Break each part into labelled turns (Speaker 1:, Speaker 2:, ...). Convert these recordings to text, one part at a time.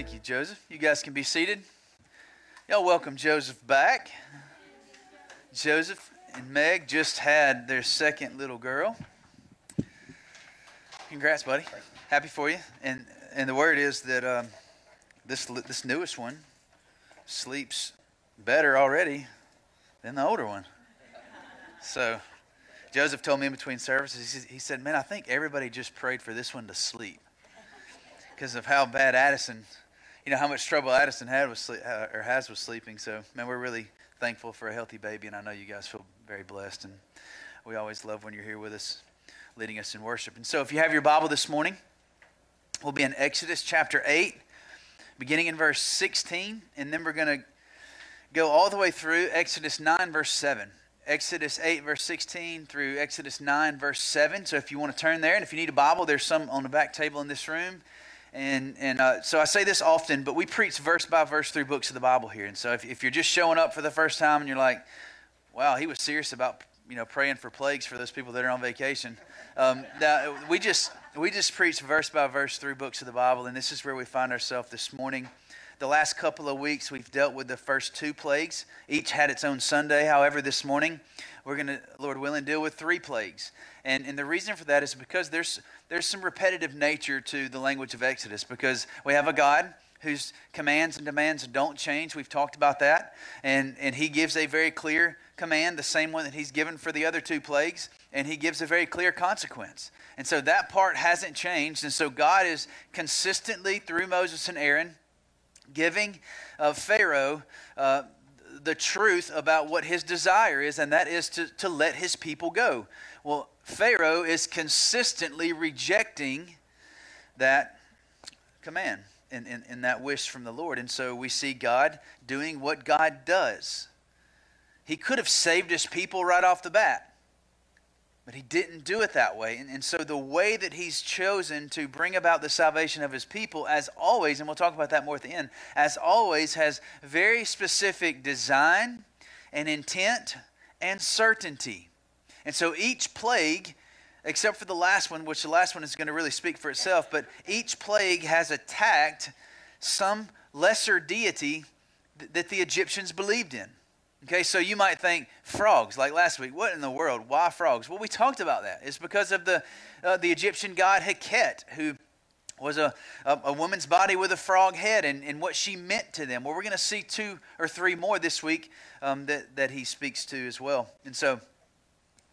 Speaker 1: Thank you, Joseph. You guys can be seated. Y'all welcome Joseph back. Joseph and Meg just had their second little girl. Congrats, buddy. Happy for you. And and the word is that um, this this newest one sleeps better already than the older one. So Joseph told me in between services, he said, Man, I think everybody just prayed for this one to sleep because of how bad Addison, you know, how much trouble Addison had with sleep, uh, or has with sleeping. So, man, we're really thankful for a healthy baby, and I know you guys feel very blessed. And we always love when you're here with us, leading us in worship. And so, if you have your Bible this morning, we'll be in Exodus chapter 8, beginning in verse 16, and then we're going to go all the way through Exodus 9, verse 7. Exodus 8, verse 16 through Exodus 9, verse 7. So if you want to turn there, and if you need a Bible, there's some on the back table in this room. And, and uh, so I say this often, but we preach verse by verse through books of the Bible here. And so if, if you're just showing up for the first time and you're like, wow, he was serious about you know praying for plagues for those people that are on vacation. Um, now, we just we just preach verse by verse through books of the Bible, and this is where we find ourselves this morning. The last couple of weeks, we've dealt with the first two plagues. Each had its own Sunday. However, this morning, we're going to, Lord willing, deal with three plagues. And, and the reason for that is because there's, there's some repetitive nature to the language of Exodus because we have a God whose commands and demands don't change. We've talked about that. And, and he gives a very clear command, the same one that he's given for the other two plagues, and he gives a very clear consequence. And so that part hasn't changed. And so God is consistently, through Moses and Aaron, giving uh, Pharaoh uh, the truth about what his desire is, and that is to, to let his people go. Well, Pharaoh is consistently rejecting that command and, and, and that wish from the Lord. And so we see God doing what God does. He could have saved his people right off the bat. But he didn't do it that way. And, and so the way that he's chosen to bring about the salvation of his people, as always, and we'll talk about that more at the end, as always, has very specific design and intent and certainty. And so each plague, except for the last one, which the last one is going to really speak for itself, but each plague has attacked some lesser deity that the Egyptians believed in. Okay, so you might think frogs, like last week. What in the world? Why frogs? Well, we talked about that. It's because of the, uh, the Egyptian god Heket, who was a, a, a, woman's body with a frog head and, and what she meant to them. Well, we're going to see two or three more this week um, that, that he speaks to as well. And so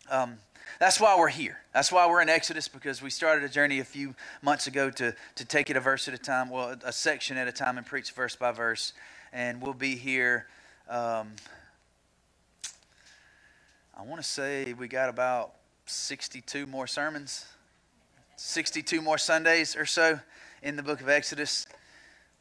Speaker 1: um, that's why we're here. That's why we're in Exodus because we started a journey a few months ago to, to take it a verse at a time, well, a section at a time and preach verse by verse. And we'll be here. Um, I want to say we got about 62 more sermons, 62 more Sundays or so in the book of Exodus,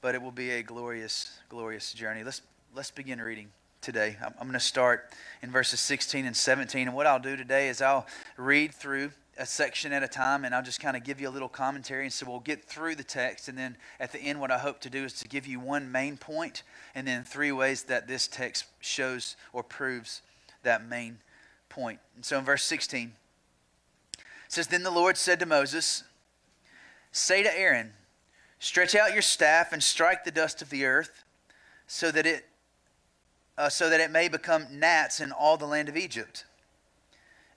Speaker 1: but it will be a glorious, glorious journey. Let's, let's begin reading today. I'm, I'm going to start in verses 16 and 17. And what I'll do today is I'll read through a section at a time and I'll just kind of give you a little commentary. And so we'll get through the text. And then at the end, what I hope to do is to give you one main point and then three ways that this text shows or proves that main point. And so in verse 16, it says, Then the Lord said to Moses, Say to Aaron, Stretch out your staff and strike the dust of the earth, so that it uh, so that it may become gnats in all the land of Egypt.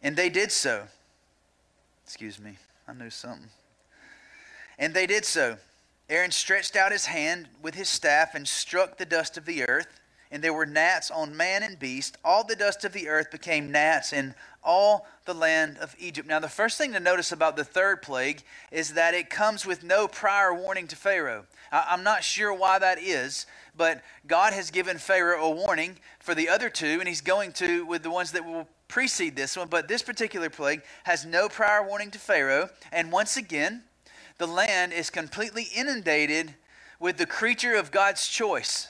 Speaker 1: And they did so. Excuse me, I knew something. And they did so. Aaron stretched out his hand with his staff and struck the dust of the earth, and there were gnats on man and beast. All the dust of the earth became gnats in all the land of Egypt. Now, the first thing to notice about the third plague is that it comes with no prior warning to Pharaoh. I'm not sure why that is, but God has given Pharaoh a warning for the other two, and he's going to with the ones that will precede this one. But this particular plague has no prior warning to Pharaoh, and once again, the land is completely inundated with the creature of God's choice.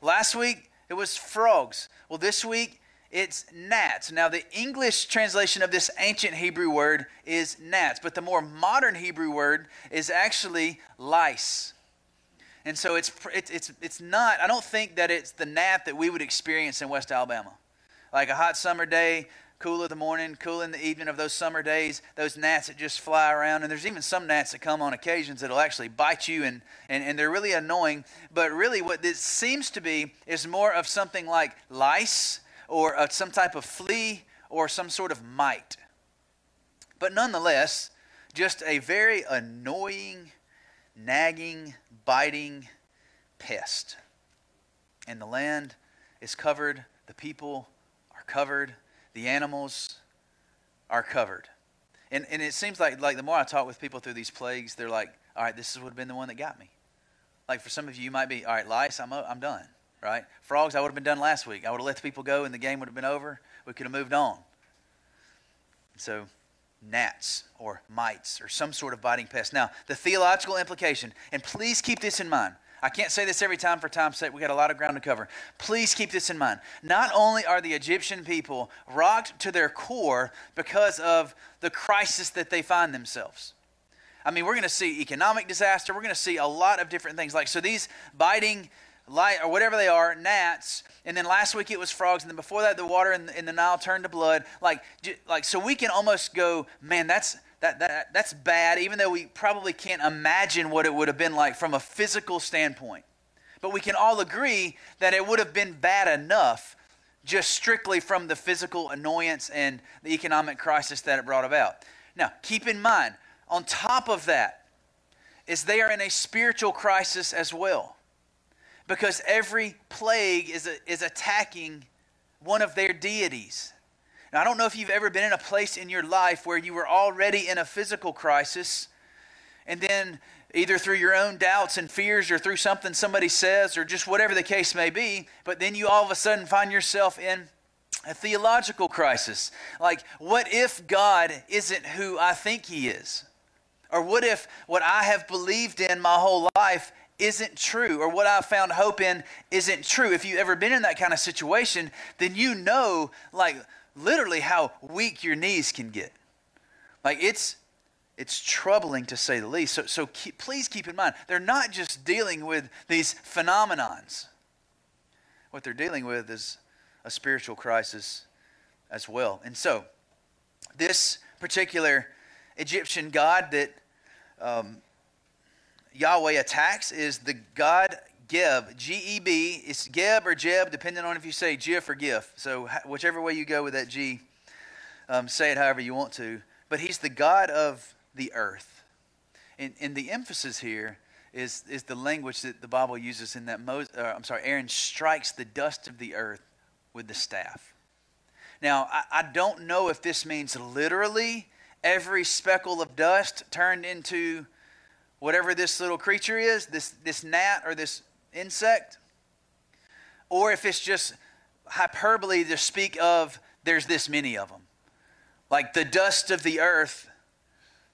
Speaker 1: Last week, it was frogs. Well, this week, it's gnats. Now, the English translation of this ancient Hebrew word is gnats, but the more modern Hebrew word is actually lice. And so it's, it's, it's, it's not, I don't think that it's the gnat that we would experience in West Alabama. Like a hot summer day, cool the morning, cool in the evening of those summer days, those gnats that just fly around. And there's even some gnats that come on occasions that'll actually bite you, and, and, and they're really annoying. But really, what this seems to be is more of something like lice or uh, some type of flea or some sort of mite. But nonetheless, just a very annoying, nagging, biting pest. And the land is covered, the people are covered, the animals are covered. And, and it seems like, like the more I talk with people through these plagues, they're like, all right, this would have been the one that got me. Like for some of you, you might be, all right, lice, I'm, I'm done, right? Frogs, I would have been done last week. I would have let the people go and the game would have been over. We could have moved on. So gnats or mites or some sort of biting pest. Now, the theological implication, and please keep this in mind. I can't say this every time for time's sake. We got a lot of ground to cover. Please keep this in mind. Not only are the Egyptian people rocked to their core because of the crisis that they find themselves. I mean, we're going to see economic disaster. We're going to see a lot of different things. Like, so these biting light or whatever they are, gnats, and then last week it was frogs, and then before that the water in the, in the Nile turned to blood. Like, like so we can almost go, man, that's that, that that's bad, even though we probably can't imagine what it would have been like from a physical standpoint. But we can all agree that it would have been bad enough just strictly from the physical annoyance and the economic crisis that it brought about. Now, keep in mind, on top of that, is they are in a spiritual crisis as well because every plague is, is attacking one of their deities. Now, I don't know if you've ever been in a place in your life where you were already in a physical crisis, and then either through your own doubts and fears or through something somebody says or just whatever the case may be, but then you all of a sudden find yourself in a theological crisis. Like, what if God isn't who I think He is? Or what if what I have believed in my whole life isn't true or what I've found hope in isn't true. If you've ever been in that kind of situation, then you know, like, literally how weak your knees can get. Like, it's. It's troubling to say the least. So, so keep, please keep in mind, they're not just dealing with these phenomenons. What they're dealing with is a spiritual crisis as well. And so, this particular Egyptian god that um, Yahweh attacks is the God Geb, G E B. It's Geb or Jeb, depending on if you say Gif or Gif. So, whichever way you go with that G, um, say it however you want to. But he's the God of the earth. And, and the emphasis here is, is the language that the Bible uses in that Moses, uh, I'm sorry, Aaron strikes the dust of the earth with the staff. Now, I, I don't know if this means literally every speckle of dust turned into whatever this little creature is, this, this gnat or this insect, or if it's just hyperbole to speak of there's this many of them. Like the dust of the earth,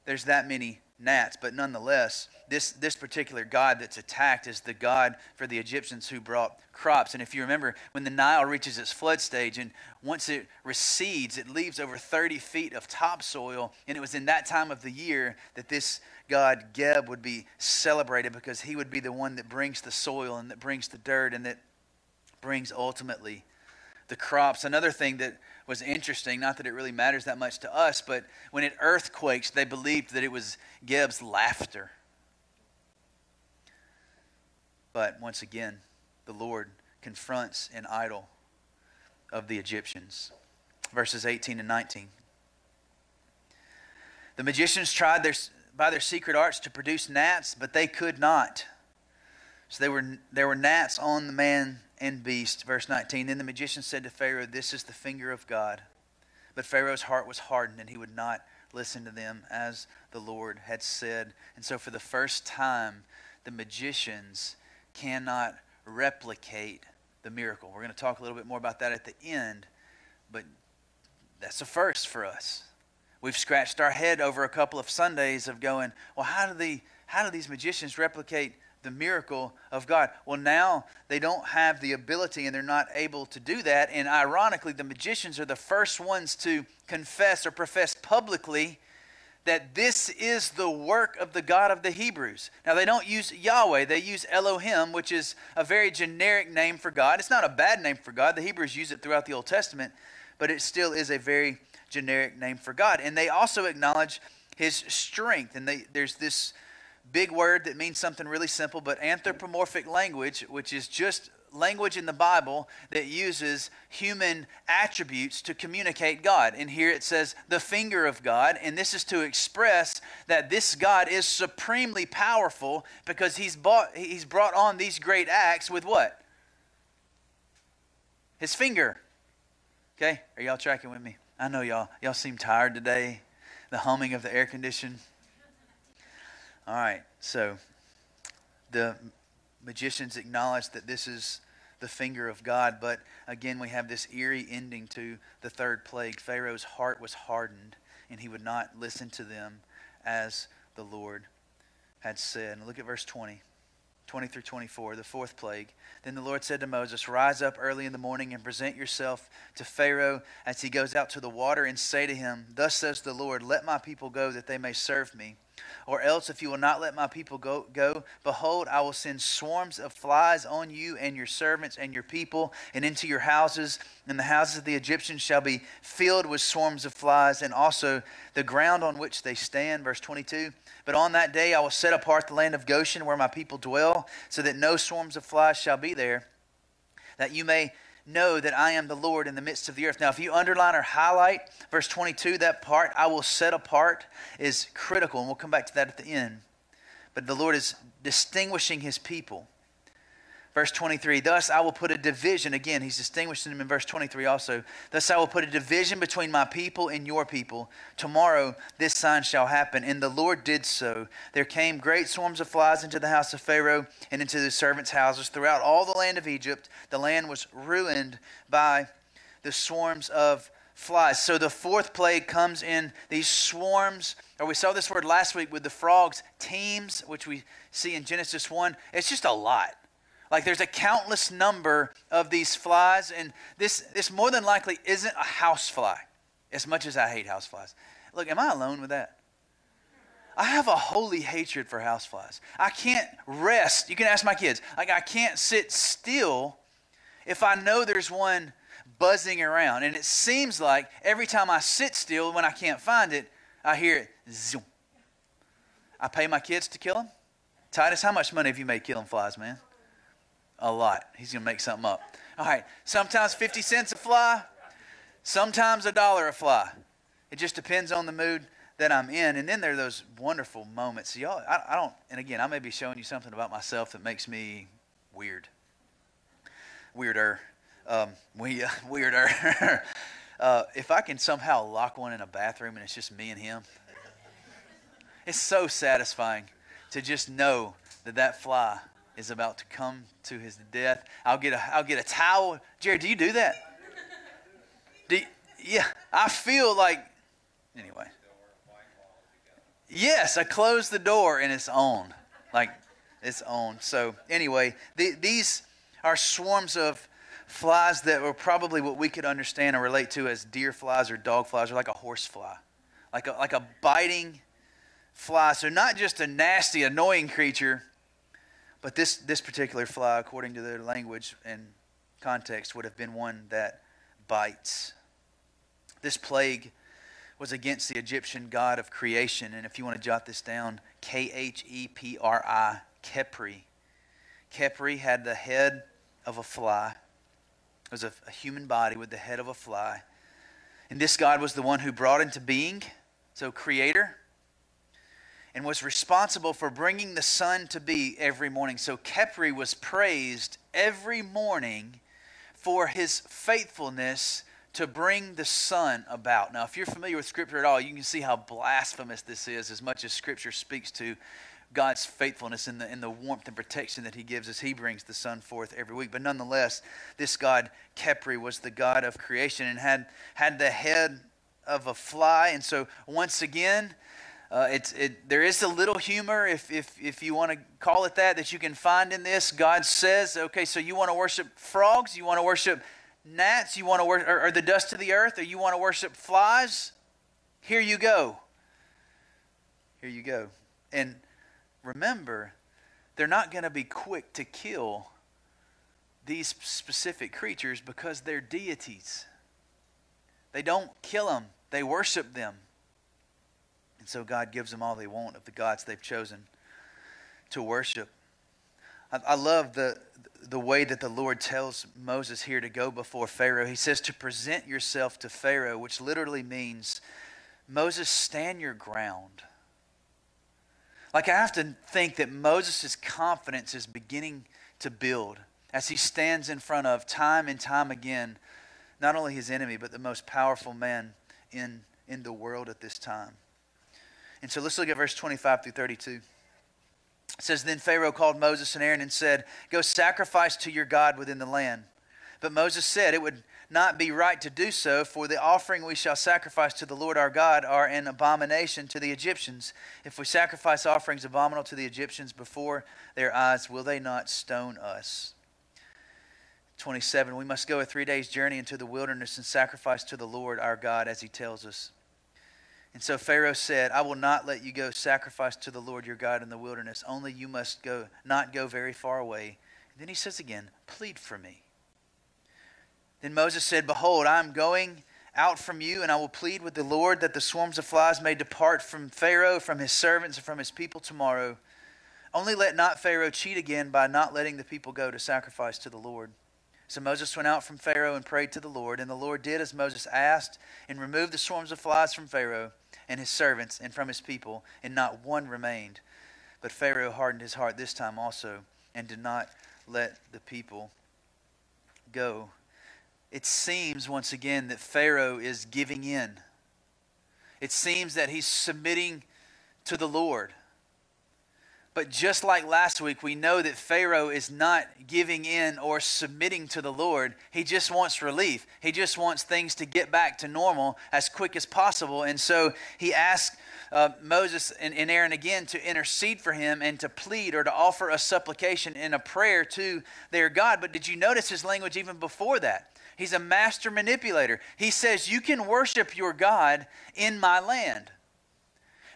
Speaker 1: there's that many gnats, but nonetheless, this, this particular God that's attacked is the God for the Egyptians who brought crops. And if you remember, when the Nile reaches its flood stage and once it recedes, it leaves over 30 feet of topsoil. And it was in that time of the year that this God, Geb, would be celebrated because he would be the one that brings the soil and that brings the dirt and that brings ultimately the crops. Another thing that was interesting, not that it really matters that much to us, but when it earthquakes, they believed that it was Geb's laughter. But once again, the Lord confronts an idol of the Egyptians. Verses 18 and 19. The magicians tried their, by their secret arts to produce gnats, but they could not. So there were, there were gnats on the man and beast. Verse 19 Then the magician said to Pharaoh, This is the finger of God. But Pharaoh's heart was hardened, and he would not listen to them as the Lord had said. And so, for the first time, the magicians cannot replicate the miracle. We're going to talk a little bit more about that at the end, but that's a first for us. We've scratched our head over a couple of Sundays of going, well, how do, the, how do these magicians replicate the miracle of God? Well, now they don't have the ability and they're not able to do that. And ironically, the magicians are the first ones to confess or profess publicly that this is the work of the God of the Hebrews. Now, they don't use Yahweh, they use Elohim, which is a very generic name for God. It's not a bad name for God. The Hebrews use it throughout the Old Testament. but it still is a very generic name for God. And they also acknowledge his strength. And they, there's this big word that means something really simple, but anthropomorphic language, which is just language in the Bible that uses human attributes to communicate God. And here it says the finger of God, and this is to express that this God is supremely powerful because he's bought he's brought on these great acts with what? His finger. Okay? Are y'all tracking with me? I know y'all y'all seem tired today. The humming of the air condition. All right. So the magicians acknowledge that this is the finger of God. But again, we have this eerie ending to the third plague. Pharaoh's heart was hardened, and he would not listen to them as the Lord had said. Look at verse 20. 20 through 24, the fourth plague. Then the Lord said to Moses, Rise up early in the morning and present yourself to Pharaoh as he goes out to the water, and say to him, Thus says the Lord, Let my people go that they may serve me. Or else, if you will not let my people go, go, behold, I will send swarms of flies on you and your servants and your people, and into your houses. And the houses of the Egyptians shall be filled with swarms of flies, and also the ground on which they stand. Verse 22. But on that day I will set apart the land of Goshen where my people dwell, so that no swarms of flies shall be there, that you may know that I am the Lord in the midst of the earth. Now, if you underline or highlight verse 22, that part, I will set apart, is critical, and we'll come back to that at the end. But the Lord is distinguishing his people. Verse 23, thus I will put a division. Again, he's distinguishing them in verse 23 also. Thus I will put a division between my people and your people. Tomorrow this sign shall happen. And the Lord did so. There came great swarms of flies into the house of Pharaoh and into the servants' houses. Throughout all the land of Egypt, the land was ruined by the swarms of flies. So the fourth plague comes in these swarms, or we saw this word last week with the frogs, teems, which we see in Genesis 1. It's just a lot. Like there's a countless number of these flies, and this, this more than likely isn't a house fly, as much as I hate house flies. Look, am I alone with that? I have a holy hatred for house flies. I can't rest. You can ask my kids. Like I can't sit still if I know there's one buzzing around. And it seems like every time I sit still when I can't find it, I hear it zoom. I pay my kids to kill them. Titus, how much money have you made killing flies, man? A lot. He's going to make something up. All right. Sometimes 50 cents a fly, sometimes a dollar a fly. It just depends on the mood that I'm in. And then there are those wonderful moments. Y'all, I, I don't, and again, I may be showing you something about myself that makes me weird. Weirder. Um, we, uh, weirder. uh, if I can somehow lock one in a bathroom and it's just me and him, it's so satisfying to just know that that fly is about to come to his death. I'll get a, I'll get a towel. Jerry, do you do that? Do you, yeah, I feel like, anyway. Yes, I close the door and it's on. Like, it's on. So, anyway, the, these are swarms of flies that were probably what we could understand and relate to as deer flies or dog flies or like a horse fly. Like a, like a biting fly. So, not just a nasty, annoying creature but this, this particular fly, according to their language and context, would have been one that bites. This plague was against the Egyptian god of creation. And if you want to jot this down, K H E P R I, Khepri. Khepri had the head of a fly. It was a, a, human body with the head of a fly. And this God was the one who brought into being, so creator, and was responsible for bringing the sun to be every morning. So Khepri was praised every morning for his faithfulness to bring the sun about. Now, if you're familiar with Scripture at all, you can see how blasphemous this is as much as Scripture speaks to God's faithfulness and the, and the warmth and protection that He gives as He brings the sun forth every week. But nonetheless, this God, Khepri, was the God of creation and had, had the head of a fly. And so, once again, uh, it's, it, there is a little humor, if, if, if you want to call it that, that you can find in this. God says, okay, so you want to worship frogs? You want to worship gnats? You want to worship, or, or the dust of the earth? Or you want to worship flies? Here you go. Here you go. And remember, they're not going to be quick to kill these specific creatures because they're deities. They don't kill them, they worship them. And so God gives them all they want of the gods they've chosen to worship. I, I love the, the way that the Lord tells Moses here to go before Pharaoh. He says to present yourself to Pharaoh, which literally means, Moses, stand your ground. Like I have to think that Moses' confidence is beginning to build as he stands in front of time and time again, not only his enemy, but the most powerful man in, in the world at this time. And so let's look at verse 25 through 32. It says, Then Pharaoh called Moses and Aaron and said, Go sacrifice to your God within the land. But Moses said, It would not be right to do so, for the offering we shall sacrifice to the Lord our God are an abomination to the Egyptians. If we sacrifice offerings abominable to the Egyptians before their eyes, will they not stone us? 27 We must go a three days' journey into the wilderness and sacrifice to the Lord our God as he tells us. And so Pharaoh said, I will not let you go sacrifice to the Lord your God in the wilderness. Only you must go, not go very far away. And then he says again, Plead for me. Then Moses said, Behold, I am going out from you, and I will plead with the Lord that the swarms of flies may depart from Pharaoh, from his servants, and from his people tomorrow. Only let not Pharaoh cheat again by not letting the people go to sacrifice to the Lord. So Moses went out from Pharaoh and prayed to the Lord, and the Lord did as Moses asked, and removed the swarms of flies from Pharaoh and his servants and from his people, and not one remained. But Pharaoh hardened his heart this time also, and did not let the people go. It seems once again that Pharaoh is giving in. It seems that he's submitting to the Lord. But just like last week, we know that Pharaoh is not giving in or submitting to the Lord. He just wants relief. He just wants things to get back to normal as quick as possible. And so he asks uh, Moses and, and Aaron again to intercede for him and to plead or to offer a supplication and a prayer to their God. But did you notice his language even before that? He's a master manipulator. He says, You can worship your God in my land.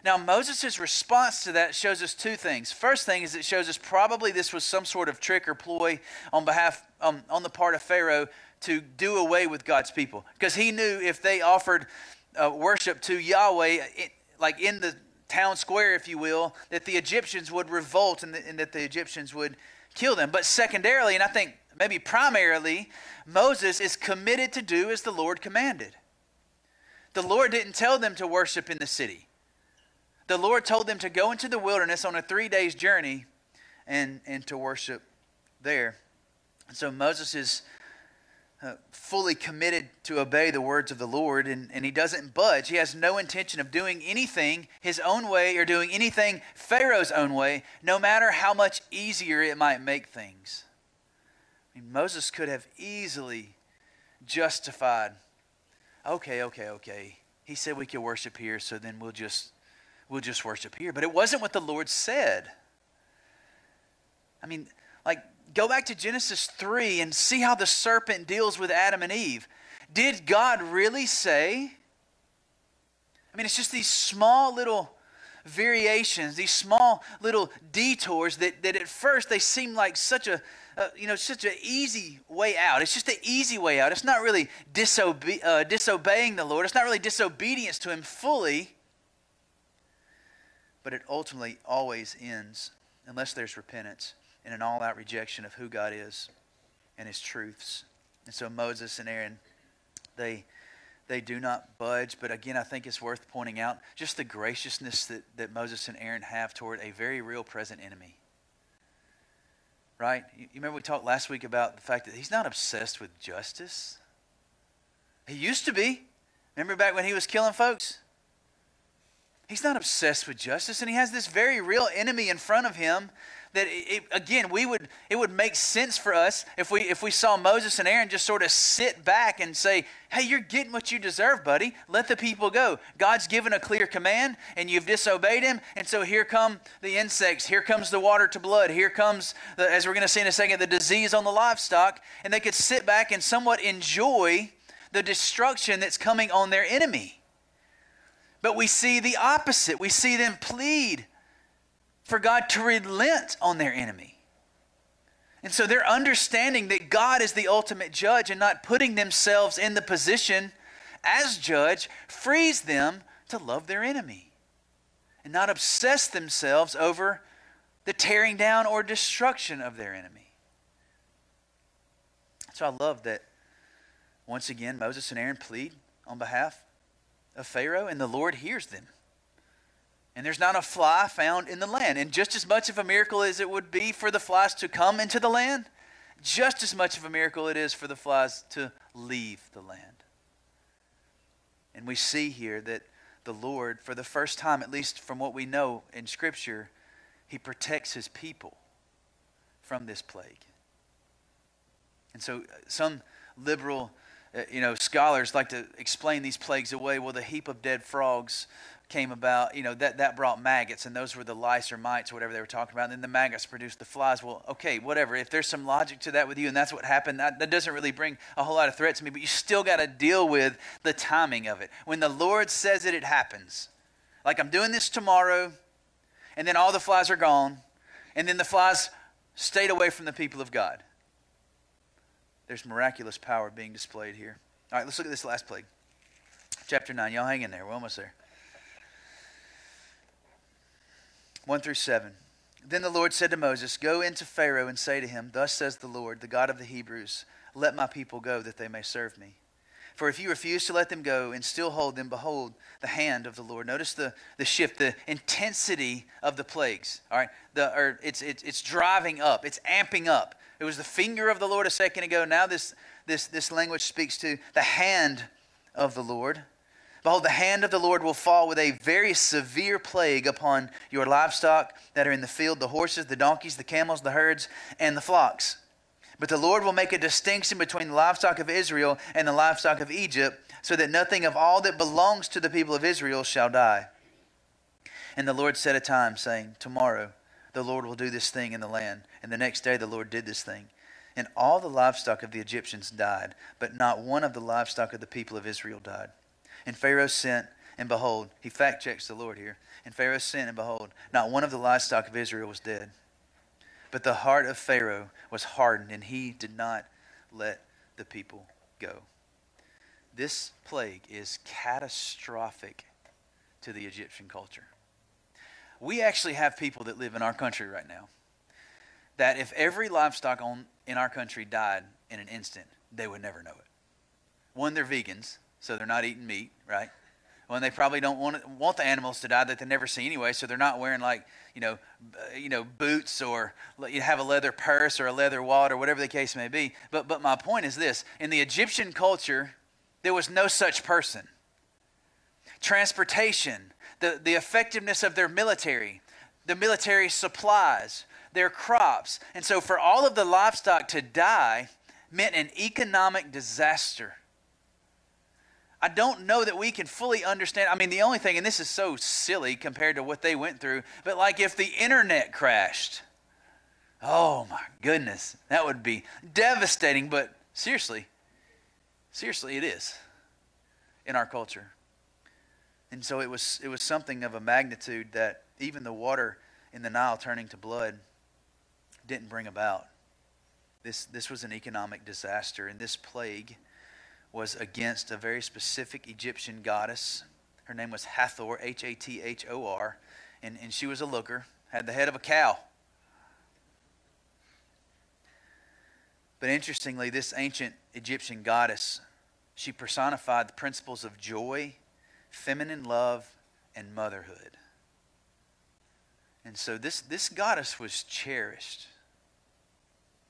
Speaker 1: Now, Moses' response to that shows us two things. First thing is it shows us probably this was some sort of trick or ploy on behalf um, on the part of Pharaoh to do away with God's people, because he knew if they offered uh, worship to Yahweh, it, like in the town square, if you will, that the Egyptians would revolt and, the, and that the Egyptians would kill them. But secondarily, and I think maybe primarily, Moses is committed to do as the Lord commanded. The Lord didn't tell them to worship in the city the Lord told them to go into the wilderness on a three days journey and, and to worship there. And so Moses is uh, fully committed to obey the words of the Lord, and, and he doesn't budge. He has no intention of doing anything his own way or doing anything Pharaoh's own way, no matter how much easier it might make things. I mean, Moses could have easily justified, okay, okay, okay. He said we could worship here, so then we'll just we'll just worship here. But it wasn't what the Lord said. I mean, like, go back to Genesis 3 and see how the serpent deals with Adam and Eve. Did God really say? I mean, it's just these small little variations, these small little detours that, that at first they seem like such a, uh, you know, such an easy way out. It's just an easy way out. It's not really disobe- uh, disobeying the Lord. It's not really disobedience to Him fully but it ultimately always ends, unless there's repentance, in an all out rejection of who God is and his truths. And so Moses and Aaron, they they do not budge. But again, I think it's worth pointing out just the graciousness that, that Moses and Aaron have toward a very real present enemy. Right? You, you remember we talked last week about the fact that he's not obsessed with justice. He used to be. Remember back when he was killing folks? He's not obsessed with justice, and he has this very real enemy in front of him that it, again we would it would make sense for us if we if we saw Moses and Aaron just sort of sit back and say, "Hey, you're getting what you deserve, buddy. Let the people go. God's given a clear command and you've disobeyed him, and so here come the insects, here comes the water to blood, here comes the, as we're going to see in a second the disease on the livestock, and they could sit back and somewhat enjoy the destruction that's coming on their enemy. But we see the opposite. We see them plead for God to relent on their enemy. And so they're understanding that God is the ultimate judge and not putting themselves in the position as judge, frees them to love their enemy and not obsess themselves over the tearing down or destruction of their enemy. So I love that once again Moses and Aaron plead on behalf of Pharaoh, and the Lord hears them. And there's not a fly found in the land. And just as much of a miracle as it would be for the flies to come into the land, just as much of a miracle it is for the flies to leave the land. And we see here that the Lord, for the first time, at least from what we know in Scripture, he protects his people from this plague. And so uh, some liberal Uh, you know, scholars like to explain these plagues away. Well, the heap of dead frogs came about, you know, that, that brought maggots, and those were the lice or mites or whatever they were talking about. And then the maggots produced the flies. Well, okay, whatever. If there's some logic to that with you, and that's what happened, that, that doesn't really bring a whole lot of threat to me, but you still got to deal with the timing of it. When the Lord says it, it happens. Like I'm doing this tomorrow, and then all the flies are gone, and then the flies stayed away from the people of God. There's miraculous power being displayed here. All right, let's look at this last plague. Chapter 9. Y'all hang in there. We're almost there. 1 through 7. Then the Lord said to Moses, Go into Pharaoh and say to him, Thus says the Lord, the God of the Hebrews, Let my people go, that they may serve me. For if you refuse to let them go and still hold them, behold, the hand of the Lord. Notice the, the shift, the intensity of the plagues. All right, the, or it's, it's, it's driving up, it's amping up. It was the finger of the Lord a second ago. Now this, this, this language speaks to the hand of the Lord. Behold, the hand of the Lord will fall with a very severe plague upon your livestock that are in the field the horses, the donkeys, the camels, the herds, and the flocks. But the Lord will make a distinction between the livestock of Israel and the livestock of Egypt, so that nothing of all that belongs to the people of Israel shall die. And the Lord set a time, saying, Tomorrow the Lord will do this thing in the land. And the next day the Lord did this thing. And all the livestock of the Egyptians died, but not one of the livestock of the people of Israel died. And Pharaoh sent, and behold, he fact checks the Lord here. And Pharaoh sent, and behold, not one of the livestock of Israel was dead. But the heart of Pharaoh was hardened, and he did not let the people go. This plague is catastrophic to the Egyptian culture we actually have people that live in our country right now that if every livestock on, in our country died in an instant, they would never know it. One, they're vegans, so they're not eating meat, right? One, they probably don't want, want the animals to die that they never see anyway, so they're not wearing like, you know, you know, boots or you have a leather purse or a leather wallet or whatever the case may be. But, but my point is this in the Egyptian culture, there was no such person. Transportation, the, the effectiveness of their military, the military supplies, their crops. And so for all of the livestock to die meant an economic disaster. I don't know that we can fully understand. I mean, the only thing, and this is so silly compared to what they went through, but like if the internet crashed, oh my goodness, that would be devastating. But seriously, seriously, it is in our culture. And so it was, it was something of a magnitude that even the water in the Nile turning to blood didn't bring about. This, this was an economic disaster, and this plague was against a very specific Egyptian goddess. Her name was Hathor, H A T H O R, and, and she was a looker, had the head of a cow. But interestingly, this ancient Egyptian goddess, she personified the principles of joy feminine love, and motherhood. And so this, this goddess was cherished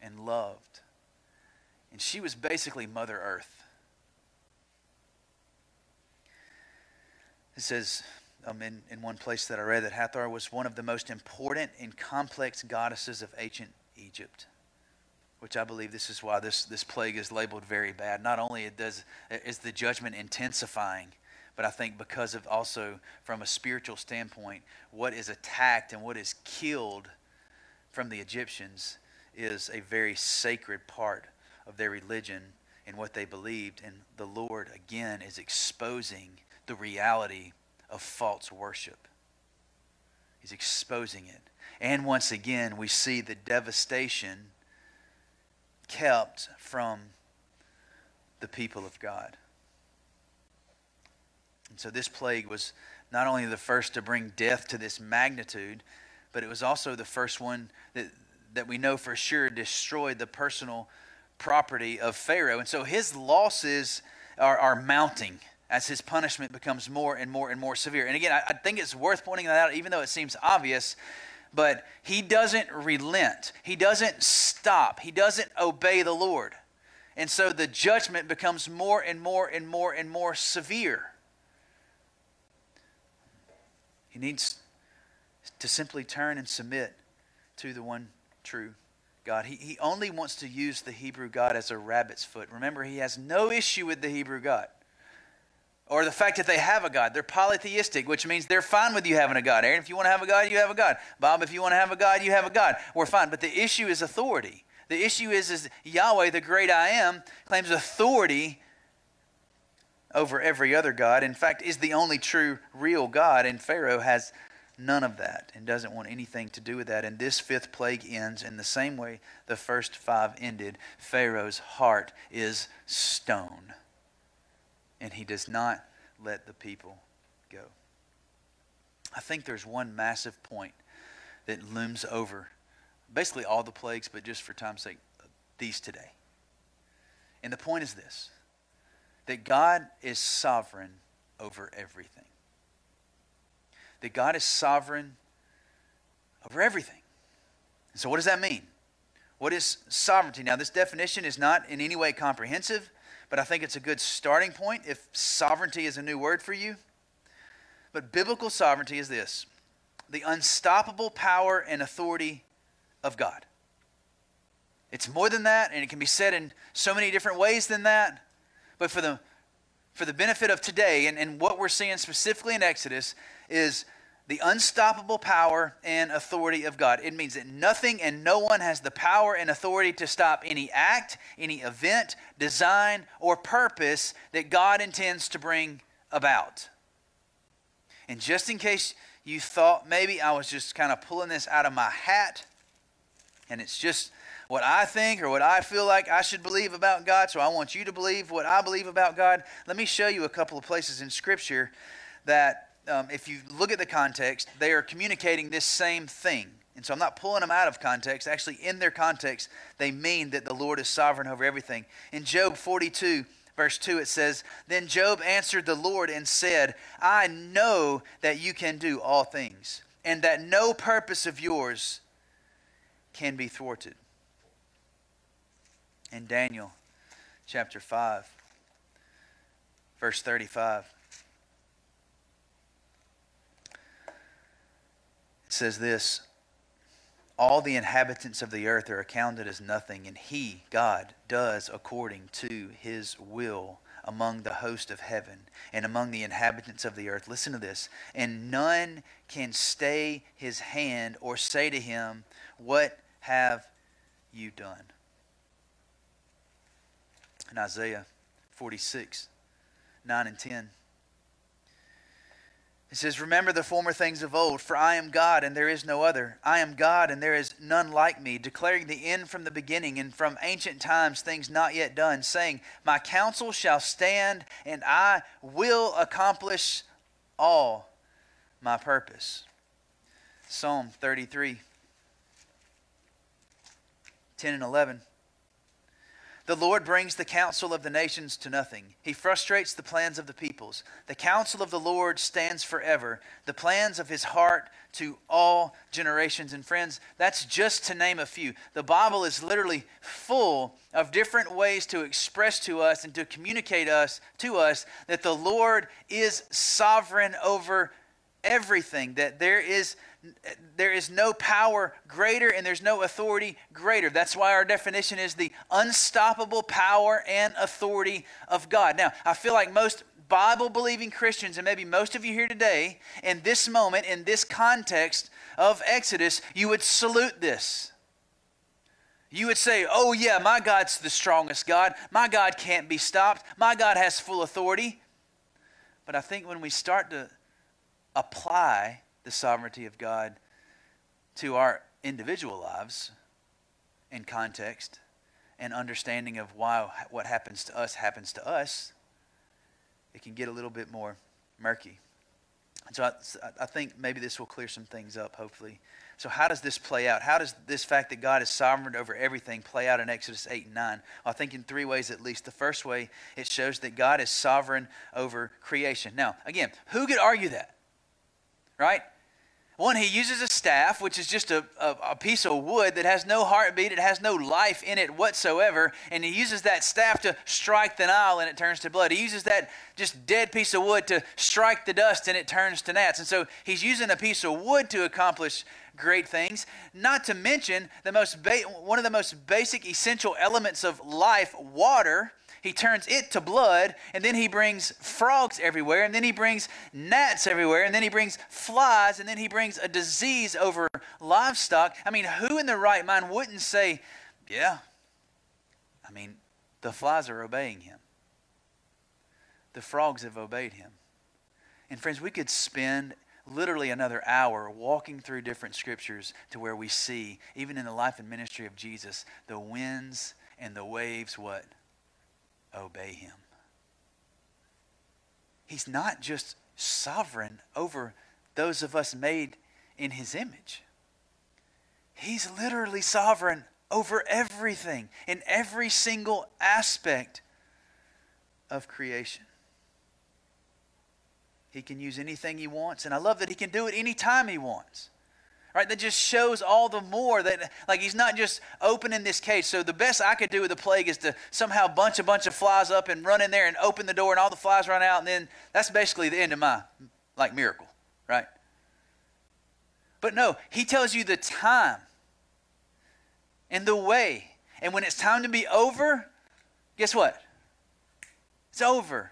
Speaker 1: and loved. And she was basically Mother Earth. It says um, in, in one place that I read that Hathor was one of the most important and complex goddesses of ancient Egypt which I believe this is why this, this plague is labeled very bad. Not only it does is the judgment intensifying, but I think because of also from a spiritual standpoint, what is attacked and what is killed from the Egyptians is a very sacred part of their religion and what they believed. And the Lord, again, is exposing the reality of false worship. He's exposing it. And once again, we see the devastation kept from the people of God. And so this plague was not only the first to bring death to this magnitude, but it was also the first one that, that we know for sure destroyed the personal property of Pharaoh. And so his losses are, are mounting as his punishment becomes more and more and more severe. And again, I, I think it's worth pointing that out, even though it seems obvious. But he doesn't relent. He doesn't stop. He doesn't obey the Lord. And so the judgment becomes more and more and more and more severe. He needs to simply turn and submit to the one true God. He, he only wants to use the Hebrew God as a rabbit's foot. Remember, he has no issue with the Hebrew God or the fact that they have a God. They're polytheistic, which means they're fine with you having a God. Aaron, if you want to have a God, you have a God. Bob, if you want to have a God, you have a God. We're fine. But the issue is authority. The issue is, is Yahweh, the great I am, claims authority over every other God. In fact, is the only true, real God, and Pharaoh has none of that and doesn't want anything to do with that. And this fifth plague ends in the same way the first five ended. Pharaoh's heart is stone, and he does not let the people go. I think there's one massive point that looms over basically all the plagues, but just for time's sake, these today. And the point is this that God is sovereign over everything. That God is sovereign over everything. so, what does that mean? What is sovereignty? Now, this definition is not in any way comprehensive, but I think it's a good starting point if sovereignty is a new word for you. But biblical sovereignty is this the unstoppable power and authority of God. It's more than that, and it can be said in so many different ways than that. But for the, for the benefit of today, and, and what we're seeing specifically in Exodus, is the unstoppable power and authority of God. It means that nothing and no one has the power and authority to stop any act, any event, design, or purpose that God intends to bring about. And just in case you thought maybe I was just kind of pulling this out of my hat, and it's just what I think or what I feel like I should believe about God, so I want you to believe what I believe about God. Let me show you a couple of places in Scripture that, um, if you look at the context, they are communicating this same thing. And so I'm not pulling them out of context. Actually, in their context, they mean that the Lord is sovereign over everything. In Job 42, verse 2, it says, Then Job answered the Lord and said, I know that you can do all things, and that no purpose of yours can be thwarted. In Daniel chapter 5, verse 35, says this All the inhabitants of the earth are accounted as nothing, and He, God, does according to His will among the host of heaven and among the inhabitants of the earth. Listen to this. And none can stay his hand or say to him, What have you done? In Isaiah 46, 9 and 10. It says, Remember the former things of old, for I am God and there is no other. I am God and there is none like me, declaring the end from the beginning and from ancient times things not yet done, saying, My counsel shall stand and I will accomplish all my purpose. Psalm 33, 10 and 11. The Lord brings the counsel of the nations to nothing. He frustrates the plans of the peoples. The counsel of the Lord stands forever, the plans of his heart to all generations. And friends, that's just to name a few. The Bible is literally full of different ways to express to us and to communicate us to us that the Lord is sovereign over everything, that there is there is no power greater and there's no authority greater. That's why our definition is the unstoppable power and authority of God. Now, I feel like most Bible believing Christians, and maybe most of you here today, in this moment, in this context of Exodus, you would salute this. You would say, Oh, yeah, my God's the strongest God. My God can't be stopped. My God has full authority. But I think when we start to apply the sovereignty of God to our individual lives in context and understanding of why what happens to us happens to us, it can get a little bit more murky. So I, I think maybe this will clear some things up, hopefully. So, how does this play out? How does this fact that God is sovereign over everything play out in Exodus 8 and 9? Well, I think in three ways at least. The first way, it shows that God is sovereign over creation. Now, again, who could argue that? Right? One, he uses a staff, which is just a, a, a, piece of wood that has no heartbeat, it has no life in it whatsoever, and he uses that staff to strike the Nile and it turns to blood. He uses that just dead piece of wood to strike the dust and it turns to gnats. And so he's using a piece of wood to accomplish great things. Not to mention the most ba- one of the most basic essential elements of life, water he turns it to blood, and then he brings frogs everywhere, and then he brings gnats everywhere, and then he brings flies, and then he brings a disease over livestock. I mean, who in their right mind wouldn't say, Yeah, I mean, the flies are obeying him, the frogs have obeyed him. And friends, we could spend literally another hour walking through different scriptures to where we see, even in the life and ministry of Jesus, the winds and the waves what? Obey him. He's not just sovereign over those of us made in his image. He's literally sovereign over everything, in every single aspect of creation. He can use anything he wants, and I love that he can do it anytime he wants right? That just shows all the more that like he's not just opening this cage. So the best i could do with the plague is to somehow bunch a bunch of flies up and run in there and open the door and all the flies run out and then that's basically the end of my like miracle right? But no he tells you the time and the way. And when it's time to be over guess what? It's over.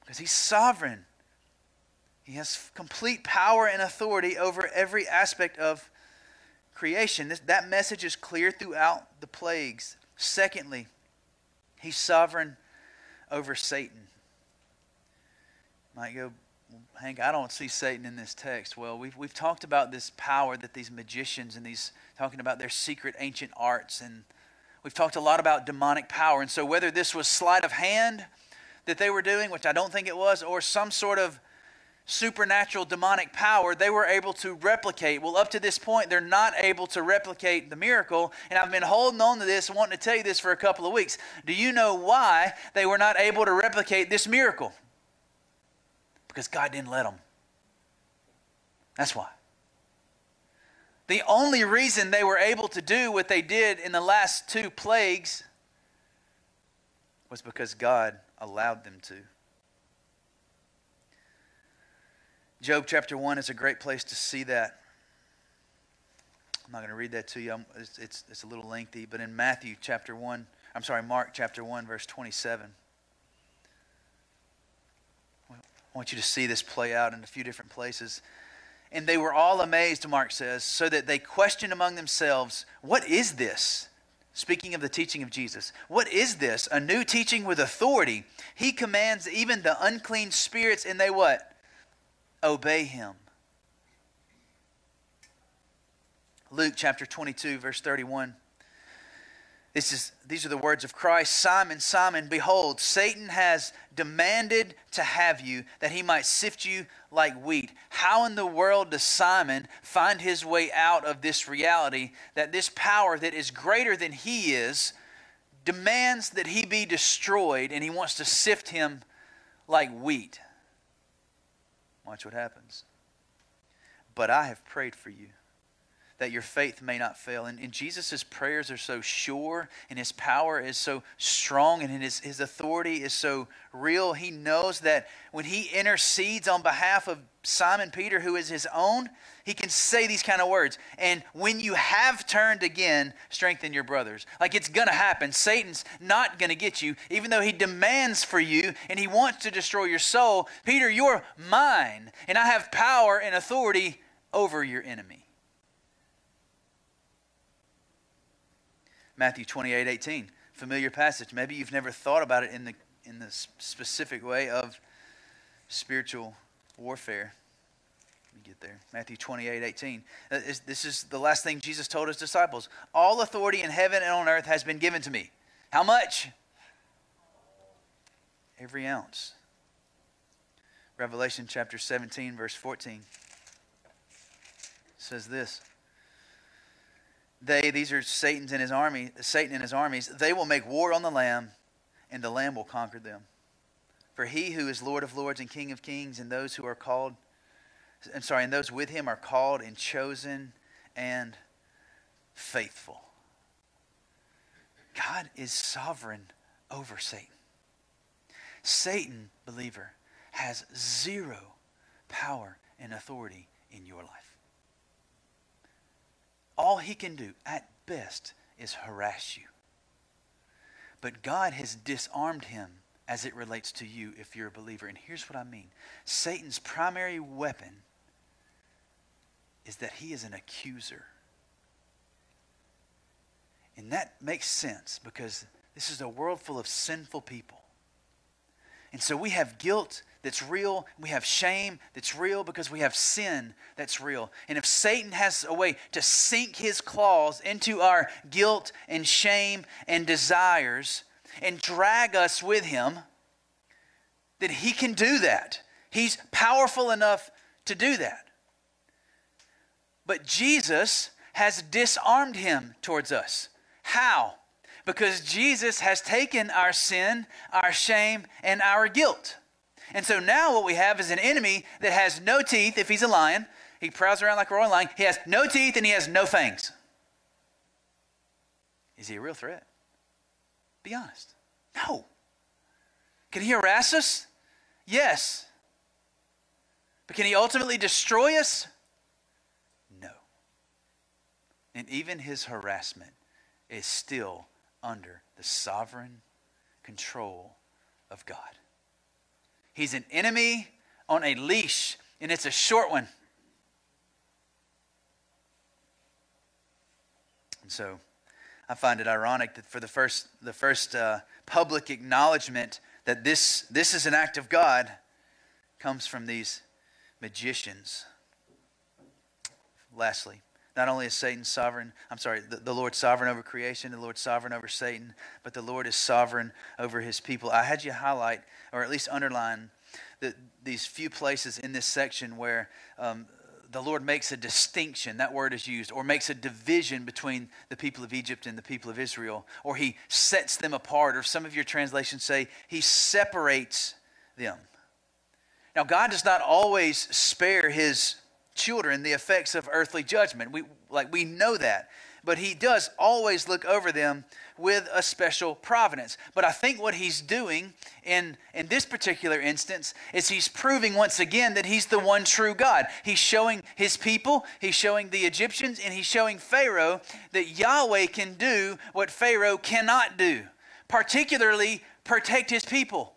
Speaker 1: Because he's sovereign he has complete power and authority over every aspect of creation. This, that message is clear throughout the plagues. Secondly, he's sovereign over Satan. Might go, Hank, I don't see Satan in this text. Well, we've, we've talked about this power that these magicians and these, talking about their secret ancient arts, and we've talked a lot about demonic power. And so, whether this was sleight of hand that they were doing, which I don't think it was, or some sort of supernatural demonic power, they were able to replicate. Well, up to this point, they're not able to replicate the miracle. And I've been holding on to this wanting to tell you this for a couple of weeks. Do you know why they were not able to replicate this miracle? Because God didn't let them. That's why. The only reason they were able to do what they did in the last two plagues was because God allowed them to. Job chapter 1 is a great place to see that. I'm not going to read that to you. It's, it's, it's, a little lengthy, but in Matthew chapter 1, I'm sorry, Mark chapter 1, verse 27, I want you to see this play out in a few different places. And they were all amazed, Mark says, so that they questioned among themselves, What is this? Speaking of the teaching of Jesus, what is this? A new teaching with authority. He commands even the unclean spirits, and they what? Obey him. Luke chapter 22, verse 31. This is, these are the words of Christ Simon, Simon, behold, Satan has demanded to have you that he might sift you like wheat. How in the world does Simon find his way out of this reality that this power that is greater than he is demands that he be destroyed and he wants to sift him like wheat? Watch what happens. But I have prayed for you that your faith may not fail. And, and Jesus' prayers are so sure, and his power is so strong, and his, his authority is so real. He knows that when he intercedes on behalf of Simon Peter, who is his own, he can say these kind of words. And when you have turned again, strengthen your brothers. Like it's going to happen. Satan's not going to get you, even though he demands for you and he wants to destroy your soul. Peter, you're mine, and I have power and authority over your enemy. Matthew 28 18, familiar passage. Maybe you've never thought about it in the, in the specific way of spiritual warfare. Get there. Matthew 28 18. Uh, this is the last thing Jesus told his disciples. All authority in heaven and on earth has been given to me. How much? Every ounce. Revelation chapter 17, verse 14 says this. They, these are Satan's and his army, Satan and his armies, they will make war on the Lamb, and the Lamb will conquer them. For he who is Lord of lords and King of kings, and those who are called, I'm sorry, and those with him are called and chosen and faithful. God is sovereign over Satan. Satan, believer, has zero power and authority in your life. All he can do, at best, is harass you. But God has disarmed him as it relates to you if you're a believer. And here's what I mean Satan's primary weapon is that he is an accuser. And that makes sense because this is a world full of sinful people. And so we have guilt that's real. We have shame that's real because we have sin that's real. And if Satan has a way to sink his claws into our guilt and shame and desires and drag us with him, then he can do that. He's powerful enough to do that. But Jesus has disarmed him towards us. How? Because Jesus has taken our sin, our shame, and our guilt. And so now what we have is an enemy that has no teeth if he's a lion. He prowls around like a roaring lion. He has no teeth and he has no fangs. Is he a real threat? Be honest. No. Can he harass us? Yes. But can he ultimately destroy us? No. And even his harassment is still under the sovereign control of God. He's an enemy on a leash, and it's a short one. And so I find it ironic that for the first, the first uh, public acknowledgement that this, this is an act of God comes from these magicians. Lastly, not only is Satan sovereign, I'm sorry, the, the Lord sovereign over creation, the Lord sovereign over Satan, but the Lord is sovereign over his people. I had you highlight, or at least underline, the, these few places in this section where um, the Lord makes a distinction, that word is used, or makes a division between the people of Egypt and the people of Israel, or he sets them apart, or some of your translations say he separates them. Now, God does not always spare his children the effects of earthly judgment. We, like, we know that. But he does always look over them with a special providence. But I think what he's doing in, in this particular instance is he's proving once again that he's the one true God. He's showing his people, he's showing the Egyptians, and he's showing Pharaoh that Yahweh can do what Pharaoh cannot do, particularly protect his people.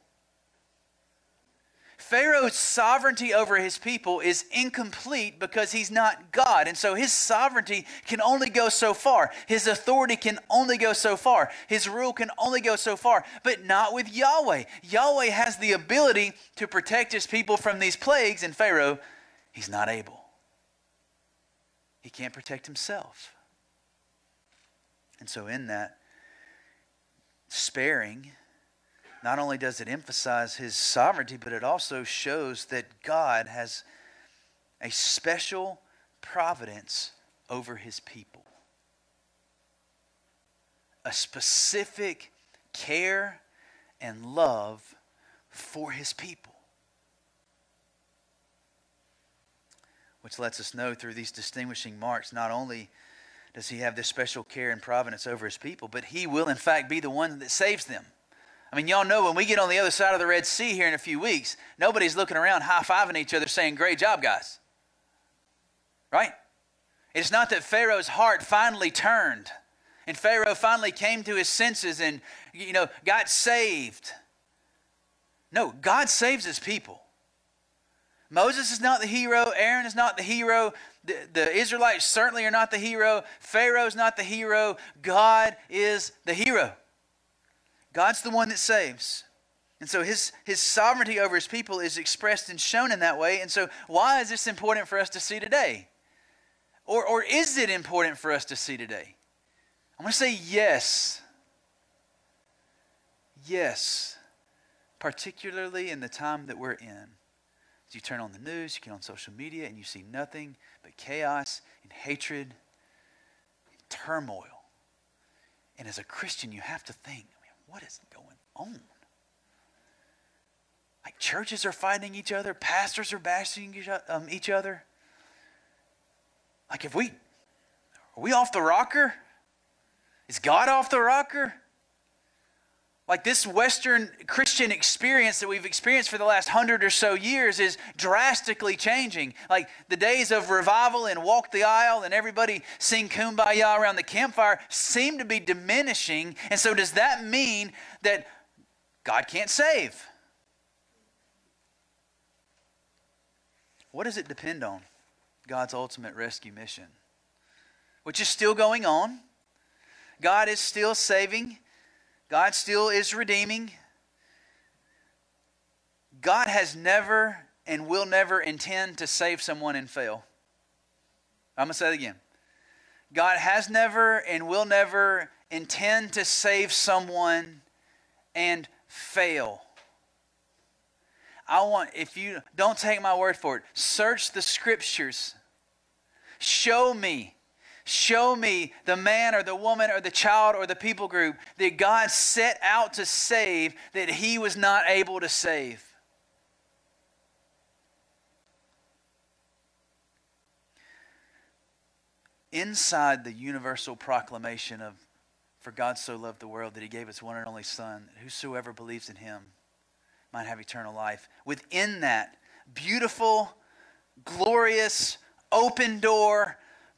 Speaker 1: Pharaoh's sovereignty over his people is incomplete because he's not God. And so his sovereignty can only go so far. His authority can only go so far. His rule can only go so far, but not with Yahweh. Yahweh has the ability to protect his people from these plagues, and Pharaoh, he's not able. He can't protect himself. And so, in that, sparing not only does it emphasize his sovereignty, but it also shows that God has a special providence over his people, a specific care and love for his people. Which lets us know through these distinguishing marks not only does he have this special care and providence over his people, but he will, in fact, be the one that saves them. I mean, y'all know when we get on the other side of the Red Sea here in a few weeks, nobody's looking around high fiving each other saying, Great job, guys. Right? It's not that Pharaoh's heart finally turned and Pharaoh finally came to his senses and, you know, got saved. No, God saves his people. Moses is not the hero. Aaron is not the hero. The, the Israelites certainly are not the hero. Pharaoh's not the hero. God is the hero. God's the one that saves. And so his, his sovereignty over his people is expressed and shown in that way. And so, why is this important for us to see today? Or, or is it important for us to see today? I'm going to say yes. Yes. Particularly in the time that we're in. As You turn on the news, you get on social media, and you see nothing but chaos and hatred and turmoil. And as a Christian, you have to think, what is going on? Like churches are fighting each other, pastors are bashing um, each other. Like if we are we off the rocker? Is God off the rocker? Like this Western Christian experience that we've experienced for the last hundred or so years is drastically changing. Like the days of revival and walk the aisle and everybody sing kumbaya around the campfire seem to be diminishing. And so, does that mean that God can't save? What does it depend on? God's ultimate rescue mission, which is still going on. God is still saving God still is redeeming. God has never and will never intend to save someone and fail. I'm going to say it again. God has never and will never intend to save someone and fail. I want, if you don't take my word for it, search the scriptures. Show me Show me the man or the woman or the child or the people group that God set out to save that he was not able to save. Inside the universal proclamation of for God so loved the world that he gave his one and only Son, whosoever believes in him might have eternal life. Within that beautiful, glorious, open door,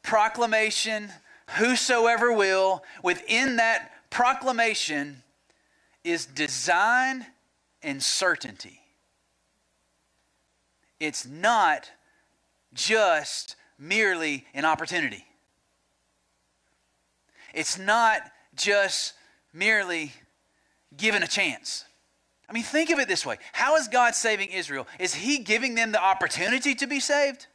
Speaker 1: proclamation, whosoever will, within that proclamation is design and certainty. It's not just merely an opportunity. It's not just merely given a chance. I mean, think of it this way How is God saving Israel? Is He giving them the opportunity to be saved?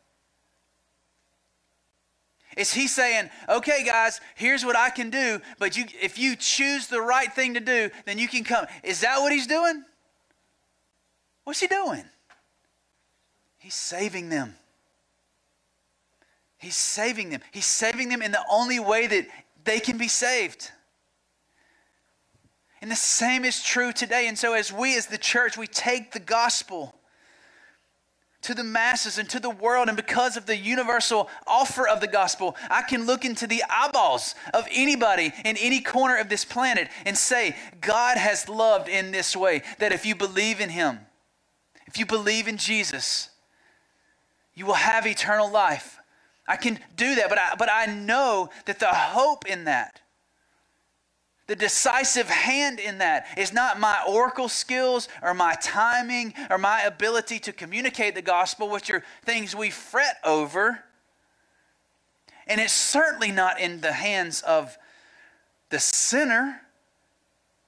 Speaker 1: Is he saying, okay, guys, here's what I can do, but you, if you choose the right thing to do, then you can come? Is that what he's doing? What's he doing? He's saving them. He's saving them. He's saving them in the only way that they can be saved. And the same is true today. And so, as we, as the church, we take the gospel to the masses and to the world. And because of the universal offer of the gospel, I can look into the eyeballs of anybody in any corner of this planet and say, God has loved in this way. That if you believe in Him, if you believe in Jesus, you will have eternal life. I can do that, but I, but I know that the hope in that the decisive hand in that is not my oracle skills or my timing or my ability to communicate the gospel, which are things we fret over. And it's certainly not in the hands of the sinner,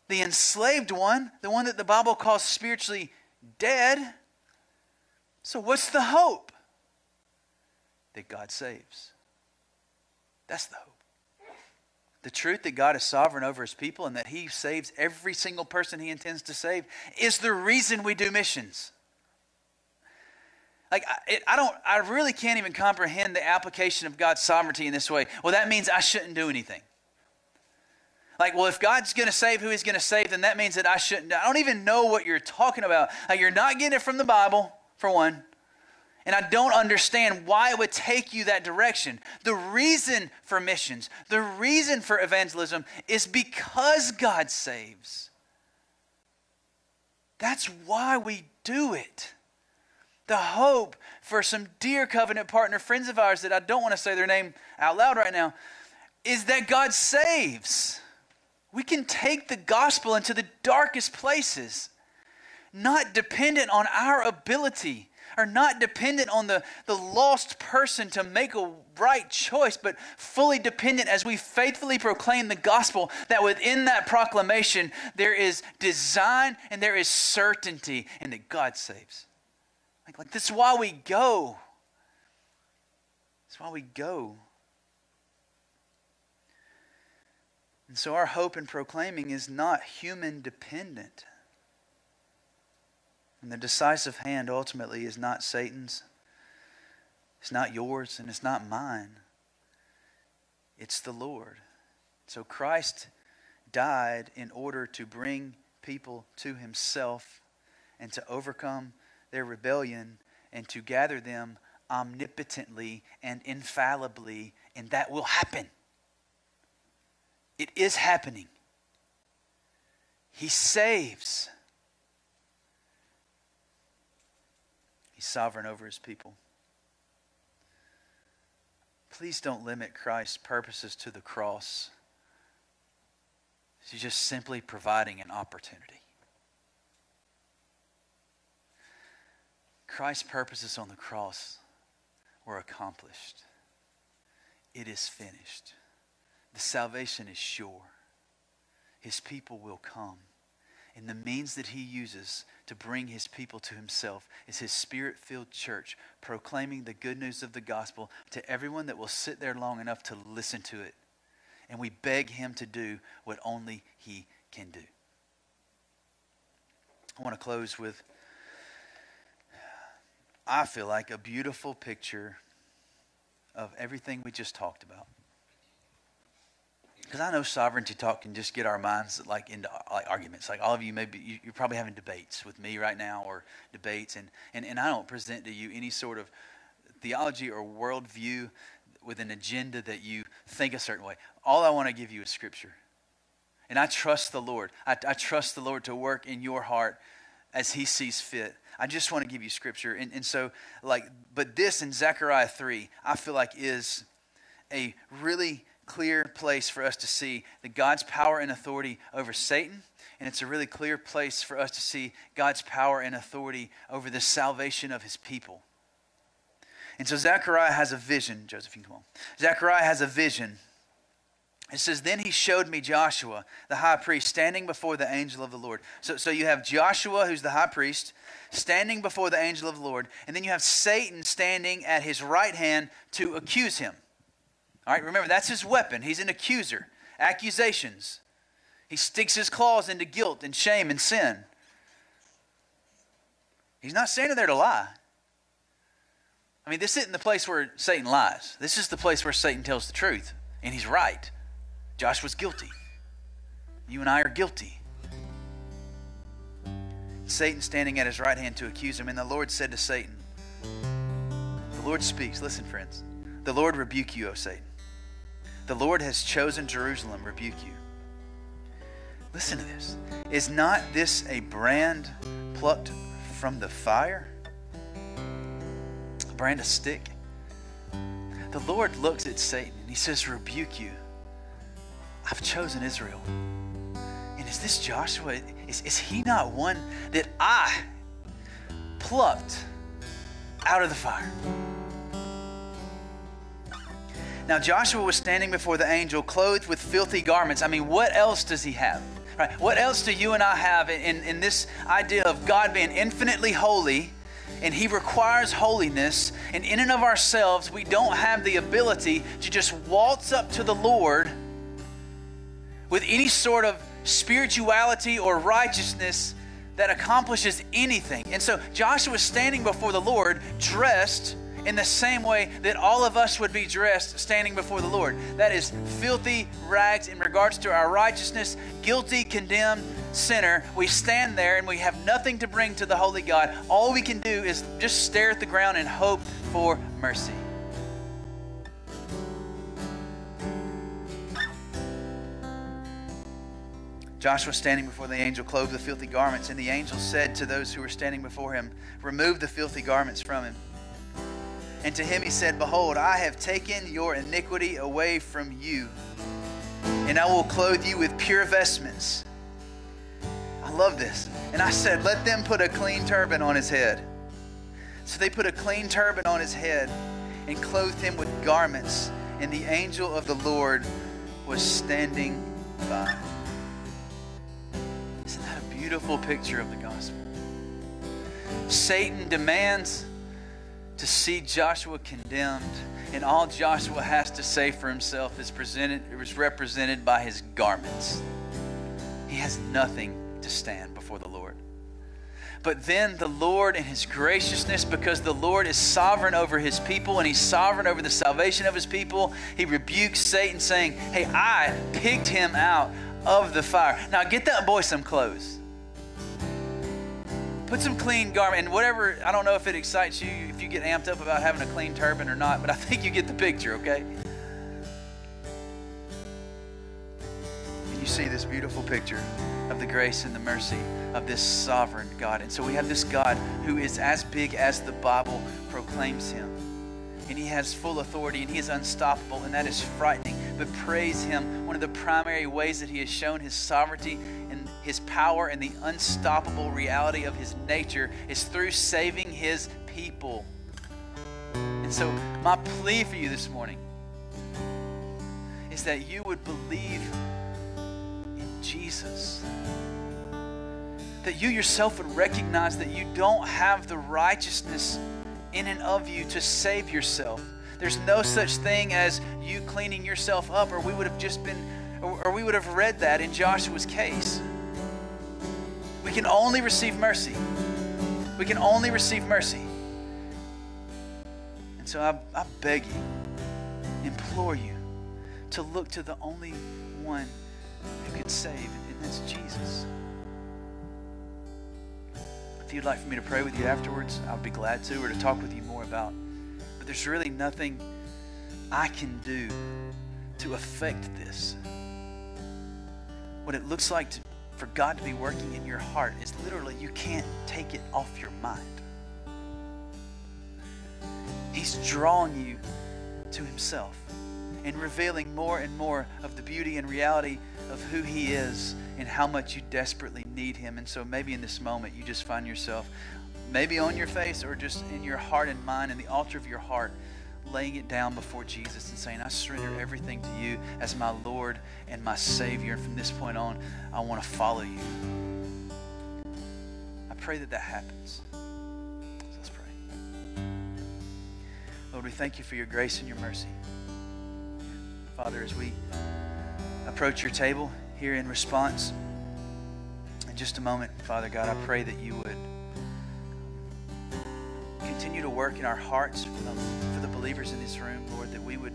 Speaker 1: the enslaved one, the one that the Bible calls spiritually dead. So, what's the hope? That God saves. That's the hope. The truth that God is sovereign over his people and that he saves every single person he intends to save is the reason we do missions. Like, it, I don't, I really can't even comprehend the application of God's sovereignty in this way. Well, that means I shouldn't do anything. Like, well, if God's going to save who he's going to save, then that means that I shouldn't. I don't even know what you're talking about. Like, you're not getting it from the Bible, for one. And I don't understand why it would take you that direction. The reason for missions, the reason for evangelism is because God saves. That's why we do it. The hope for some dear covenant partner friends of ours that I don't want to say their name out loud right now is that God saves. We can take the gospel into the darkest places, not dependent on our ability are not dependent on the, the lost person to make a right choice, but fully dependent as we faithfully proclaim the gospel that within that proclamation there is design and there is certainty and that God saves. Like, like this is why we go. That's why we go. And so our hope in proclaiming is not human dependent. And the decisive hand ultimately is not Satan's, it's not yours, and it's not mine. It's the Lord. So Christ died in order to bring people to himself and to overcome their rebellion and to gather them omnipotently and infallibly, and that will happen. It is happening. He saves. He's sovereign over his people. Please don't limit Christ's purposes to the cross. He's just simply providing an opportunity. Christ's purposes on the cross were accomplished. It is finished. The salvation is sure. His people will come. And the means that he uses to bring his people to himself is his spirit filled church, proclaiming the good news of the gospel to everyone that will sit there long enough to listen to it. And we beg him to do what only he can do. I want to close with, I feel like, a beautiful picture of everything we just talked about because I know sovereignty talk can just get our minds like into like arguments. Like all of you, maybe you, you're probably having debates with me right now, or debates, and, and and I don't present to you any sort of theology or worldview with an agenda that you think a certain way. All I want to give you is Scripture, and I trust the Lord. I, I trust the Lord to work in your heart as He sees fit. I just want to give you Scripture, and and so like, but this in Zechariah three, I feel like is a really clear place for us to see that God's power and authority over Satan, and it's a really clear place for us to see God's power and authority over the salvation of his people. And so Zechariah has a vision. Josephine, come on. Zechariah has a vision. It says, Then he showed me Joshua, the high priest, standing before the angel of the Lord. So, so you have Joshua, who's the high priest, standing before the angel of the Lord, and then you have Satan standing at his right hand to accuse him. All right, remember, that's his weapon. He's an accuser. Accusations. He sticks his claws into guilt and shame and sin. He's not standing there to lie. I mean, this isn't the place where Satan lies. This is the place where Satan tells the truth, and he's right. Joshua's guilty. You and I are guilty. Satan standing at his right hand to accuse him, and the Lord said to Satan, The Lord speaks. Listen, friends. The Lord rebuke you, O Satan. The Lord has chosen Jerusalem, rebuke you. Listen to this. Is not this a brand plucked from the fire? A brand of stick? The Lord looks at Satan and he says, Rebuke you. I've chosen Israel. And is this Joshua? Is, is he not one that I plucked out of the fire? Now Joshua was standing before the angel, clothed with filthy garments. I mean, what else does he have? Right? What else do you and I have in, in this idea of God being infinitely holy? and he requires holiness and in and of ourselves we don't have the ability to just waltz up to the lord with any sort of spirituality or righteousness that accomplishes anything and so joshua is standing before the lord dressed in the same way that all of us would be dressed standing before the Lord. That is filthy rags in regards to our righteousness, guilty, condemned sinner. We stand there and we have nothing to bring to the holy God. All we can do is just stare at the ground and hope for mercy. Joshua standing before the angel, clothed the filthy garments, and the angel said to those who were standing before him, Remove the filthy garments from him. And to him he said, Behold, I have taken your iniquity away from you, and I will clothe you with pure vestments. I love this. And I said, Let them put a clean turban on his head. So they put a clean turban on his head and clothed him with garments, and the angel of the Lord was standing by. Isn't that a beautiful picture of the gospel? Satan demands to see Joshua condemned, and all Joshua has to say for himself is presented is represented by his garments. He has nothing to stand before the Lord. But then the Lord, in His graciousness, because the Lord is sovereign over His people and He's sovereign over the salvation of His people, He rebukes Satan, saying, Hey, I picked him out of the fire. Now get that boy some clothes. Put some clean garment and whatever. I don't know if it excites you, if you get amped up about having a clean turban or not, but I think you get the picture, okay? You see this beautiful picture of the grace and the mercy of this sovereign God. And so we have this God who is as big as the Bible proclaims him. And he has full authority and he is unstoppable, and that is frightening. But praise him. One of the primary ways that he has shown his sovereignty his power and the unstoppable reality of his nature is through saving his people. And so, my plea for you this morning is that you would believe in Jesus that you yourself would recognize that you don't have the righteousness in and of you to save yourself. There's no such thing as you cleaning yourself up, or we would have just been, or, we would have read that in Joshua's case. Can only receive mercy. We can only receive mercy. And so I, I beg you, implore you to look to the only one who can save, and that's Jesus. If you'd like for me to pray with you afterwards, I'll be glad to, or to talk with you more about. But there's really nothing I can do to affect this. What it looks like to, for God to be working in your heart is literally you can't take it off your mind. He's drawing you to Himself and revealing more and more of the beauty and reality of who He is and how much you desperately need Him. And so maybe in this moment you just find yourself maybe on your face or just in your heart and mind, in the altar of your heart, laying it down before Jesus and saying, I surrender everything to you as my Lord and my Savior. And from this point on, I want to follow you. I pray that that happens. let's pray. Lord, we thank you for your grace and your mercy. Father, as we approach your table here in response, in just a moment, Father God, I pray that you would continue to work in our hearts um, believers in this room, Lord, that we would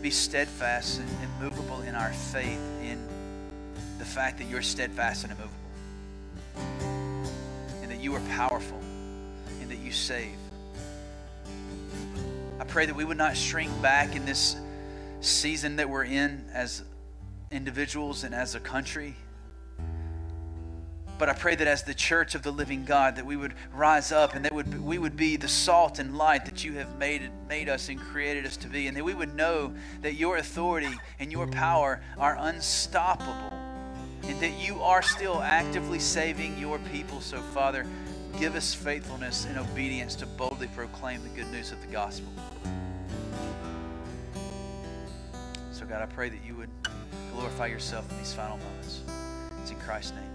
Speaker 1: be steadfast and immovable in our faith in the fact that you're steadfast and immovable, and that you are powerful, and that you save. I pray that we would not shrink back in this season that we're in as individuals and as a country. But I pray that as the church of the living God, that we would rise up and that would, we would be the salt and light that you have made, made us and created us to be. And that we would know that your authority and your power are unstoppable. And that you are still actively saving your people. So, Father, give us faithfulness and obedience to boldly proclaim the good news of the gospel. So, God, I pray that you would glorify yourself in these final moments. It's in Christ's name.